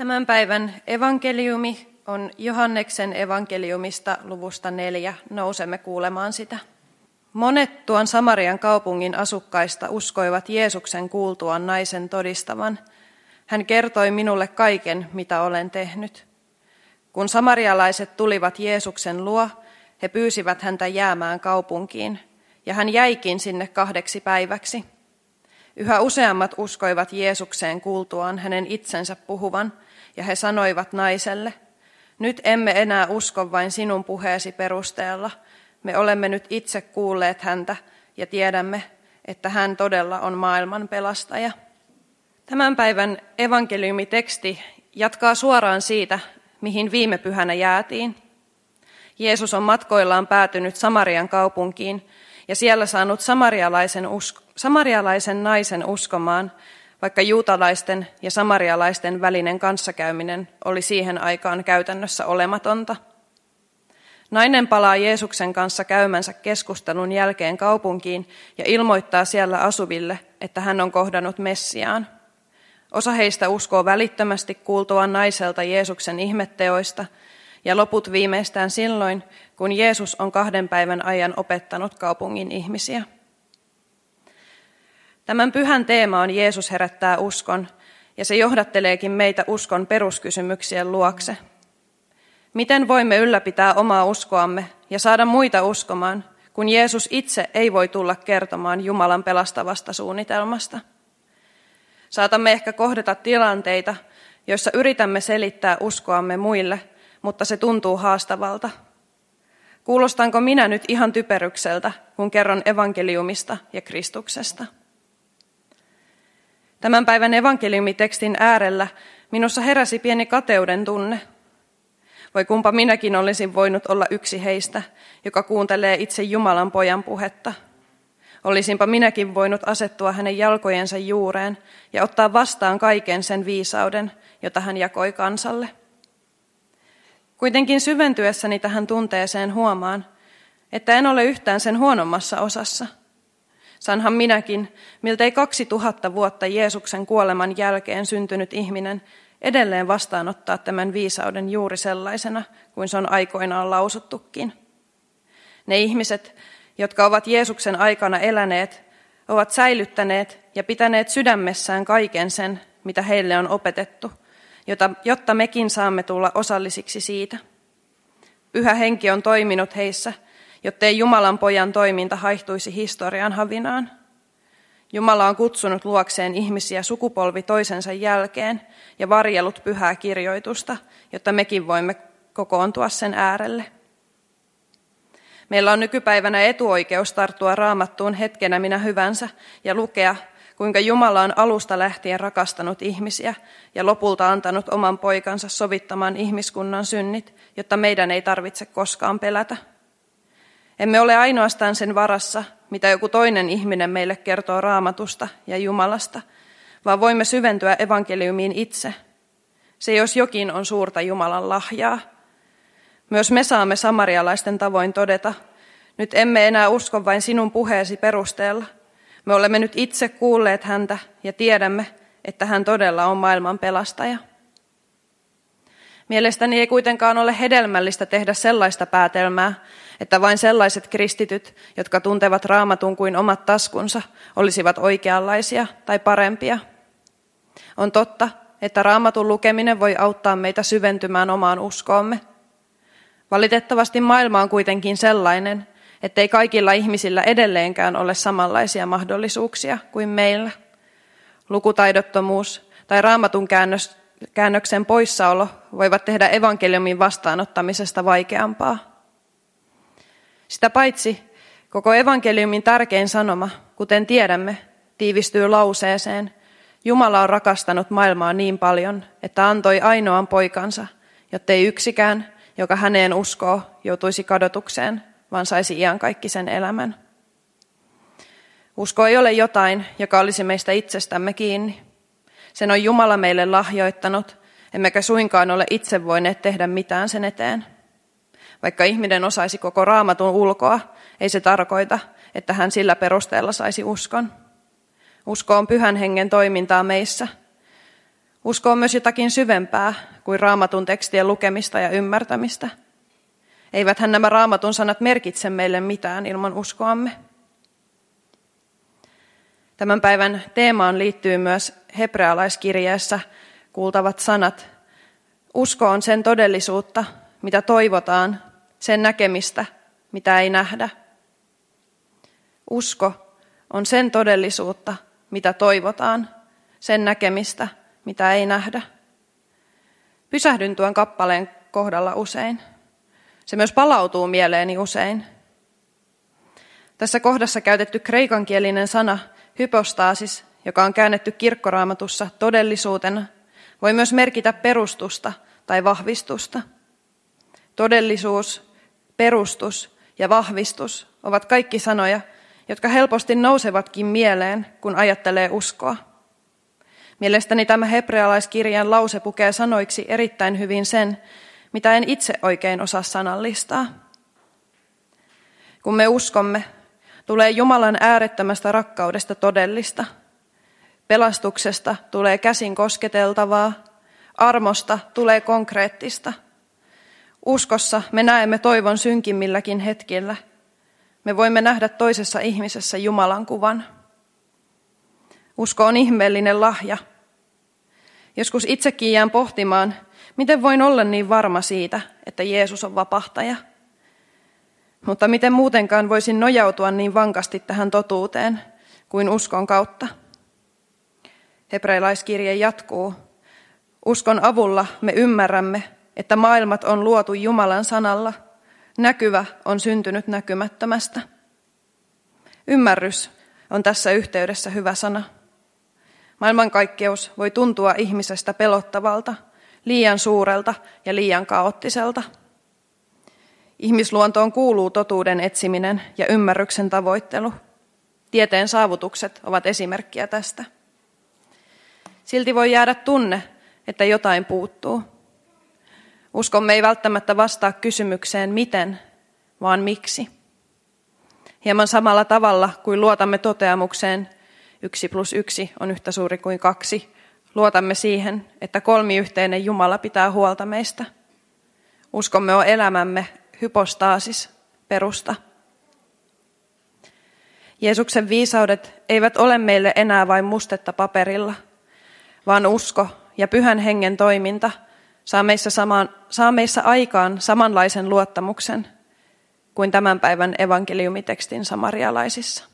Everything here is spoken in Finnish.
Tämän päivän evankeliumi on Johanneksen evankeliumista luvusta neljä. Nousemme kuulemaan sitä. Monet tuon Samarian kaupungin asukkaista uskoivat Jeesuksen kuultuaan naisen todistavan. Hän kertoi minulle kaiken, mitä olen tehnyt. Kun samarialaiset tulivat Jeesuksen luo, he pyysivät häntä jäämään kaupunkiin, ja hän jäikin sinne kahdeksi päiväksi. Yhä useammat uskoivat Jeesukseen kuultuaan hänen itsensä puhuvan, ja he sanoivat naiselle, nyt emme enää usko vain sinun puheesi perusteella, me olemme nyt itse kuulleet häntä ja tiedämme, että hän todella on maailman pelastaja. Tämän päivän evankeliumiteksti jatkaa suoraan siitä, mihin viime pyhänä jäätiin. Jeesus on matkoillaan päätynyt Samarian kaupunkiin ja siellä saanut samarialaisen, usko, samarialaisen naisen uskomaan, vaikka juutalaisten ja samarialaisten välinen kanssakäyminen oli siihen aikaan käytännössä olematonta. Nainen palaa Jeesuksen kanssa käymänsä keskustelun jälkeen kaupunkiin ja ilmoittaa siellä asuville, että hän on kohdannut Messiaan. Osa heistä uskoo välittömästi kuultuaan naiselta Jeesuksen ihmetteoista, ja loput viimeistään silloin, kun Jeesus on kahden päivän ajan opettanut kaupungin ihmisiä. Tämän pyhän teema on Jeesus herättää uskon, ja se johdatteleekin meitä uskon peruskysymyksien luokse. Miten voimme ylläpitää omaa uskoamme ja saada muita uskomaan, kun Jeesus itse ei voi tulla kertomaan Jumalan pelastavasta suunnitelmasta? Saatamme ehkä kohdata tilanteita, joissa yritämme selittää uskoamme muille, mutta se tuntuu haastavalta. Kuulostanko minä nyt ihan typerykseltä, kun kerron evankeliumista ja Kristuksesta? Tämän päivän evankeliumitekstin äärellä minussa heräsi pieni kateuden tunne. Voi kumpa minäkin olisin voinut olla yksi heistä, joka kuuntelee itse Jumalan pojan puhetta. Olisinpa minäkin voinut asettua hänen jalkojensa juureen ja ottaa vastaan kaiken sen viisauden, jota hän jakoi kansalle. Kuitenkin syventyessäni tähän tunteeseen huomaan, että en ole yhtään sen huonommassa osassa – Sanhan minäkin, miltei kaksi tuhatta vuotta Jeesuksen kuoleman jälkeen syntynyt ihminen, edelleen vastaanottaa tämän viisauden juuri sellaisena kuin se on aikoinaan lausuttukin. Ne ihmiset, jotka ovat Jeesuksen aikana eläneet, ovat säilyttäneet ja pitäneet sydämessään kaiken sen, mitä heille on opetettu, jotta mekin saamme tulla osallisiksi siitä. Pyhä henki on toiminut heissä – jottei Jumalan pojan toiminta haihtuisi historian havinaan. Jumala on kutsunut luokseen ihmisiä sukupolvi toisensa jälkeen ja varjellut pyhää kirjoitusta, jotta mekin voimme kokoontua sen äärelle. Meillä on nykypäivänä etuoikeus tarttua raamattuun hetkenä minä hyvänsä ja lukea, kuinka Jumala on alusta lähtien rakastanut ihmisiä ja lopulta antanut oman poikansa sovittamaan ihmiskunnan synnit, jotta meidän ei tarvitse koskaan pelätä. Emme ole ainoastaan sen varassa, mitä joku toinen ihminen meille kertoo raamatusta ja Jumalasta, vaan voimme syventyä evankeliumiin itse. Se jos jokin on suurta Jumalan lahjaa. Myös me saamme samarialaisten tavoin todeta, nyt emme enää usko vain sinun puheesi perusteella. Me olemme nyt itse kuulleet häntä ja tiedämme, että hän todella on maailman pelastaja. Mielestäni ei kuitenkaan ole hedelmällistä tehdä sellaista päätelmää, että vain sellaiset kristityt, jotka tuntevat raamatun kuin omat taskunsa, olisivat oikeanlaisia tai parempia. On totta, että raamatun lukeminen voi auttaa meitä syventymään omaan uskoomme. Valitettavasti maailma on kuitenkin sellainen, ettei kaikilla ihmisillä edelleenkään ole samanlaisia mahdollisuuksia kuin meillä. Lukutaidottomuus tai raamatun käännös, käännöksen poissaolo voivat tehdä evankeliumin vastaanottamisesta vaikeampaa. Sitä paitsi koko evankeliumin tärkein sanoma, kuten tiedämme, tiivistyy lauseeseen, Jumala on rakastanut maailmaa niin paljon, että antoi ainoan poikansa, jottei yksikään, joka häneen uskoo, joutuisi kadotukseen, vaan saisi iankaikkisen elämän. Usko ei ole jotain, joka olisi meistä itsestämme kiinni. Sen on Jumala meille lahjoittanut, emmekä suinkaan ole itse voineet tehdä mitään sen eteen. Vaikka ihminen osaisi koko raamatun ulkoa, ei se tarkoita, että hän sillä perusteella saisi uskon. Usko on pyhän hengen toimintaa meissä. Usko on myös jotakin syvempää kuin raamatun tekstien lukemista ja ymmärtämistä. Eiväthän nämä raamatun sanat merkitse meille mitään ilman uskoamme. Tämän päivän teemaan liittyy myös hebrealaiskirjeessä kuultavat sanat. Usko on sen todellisuutta, mitä toivotaan, sen näkemistä, mitä ei nähdä. Usko on sen todellisuutta, mitä toivotaan, sen näkemistä, mitä ei nähdä. Pysähdyn tuon kappaleen kohdalla usein. Se myös palautuu mieleeni usein. Tässä kohdassa käytetty kreikankielinen sana hypostaasis, joka on käännetty kirkkoraamatussa todellisuutena, voi myös merkitä perustusta tai vahvistusta. Todellisuus, perustus ja vahvistus ovat kaikki sanoja, jotka helposti nousevatkin mieleen, kun ajattelee uskoa. Mielestäni tämä hebrealaiskirjan lause pukee sanoiksi erittäin hyvin sen, mitä en itse oikein osaa sanallistaa. Kun me uskomme, tulee Jumalan äärettömästä rakkaudesta todellista. Pelastuksesta tulee käsin kosketeltavaa, armosta tulee konkreettista. Uskossa me näemme toivon synkimmilläkin hetkillä. Me voimme nähdä toisessa ihmisessä Jumalan kuvan. Usko on ihmeellinen lahja. Joskus itsekin jään pohtimaan, miten voin olla niin varma siitä, että Jeesus on vapahtaja – mutta miten muutenkaan voisin nojautua niin vankasti tähän totuuteen kuin uskon kautta? Hebrealaiskirje jatkuu. Uskon avulla me ymmärrämme, että maailmat on luotu Jumalan sanalla. Näkyvä on syntynyt näkymättömästä. Ymmärrys on tässä yhteydessä hyvä sana. Maailmankaikkeus voi tuntua ihmisestä pelottavalta, liian suurelta ja liian kaoottiselta – Ihmisluontoon kuuluu totuuden etsiminen ja ymmärryksen tavoittelu. Tieteen saavutukset ovat esimerkkiä tästä. Silti voi jäädä tunne, että jotain puuttuu. Uskomme ei välttämättä vastaa kysymykseen miten, vaan miksi. Hieman samalla tavalla kuin luotamme toteamukseen yksi plus yksi on yhtä suuri kuin kaksi, luotamme siihen, että kolmiyhteinen Jumala pitää huolta meistä. Uskomme on elämämme hypostaasis, perusta. Jeesuksen viisaudet eivät ole meille enää vain mustetta paperilla, vaan usko ja pyhän hengen toiminta saa meissä, samaan, saa meissä aikaan samanlaisen luottamuksen kuin tämän päivän evankeliumitekstin samarialaisissa.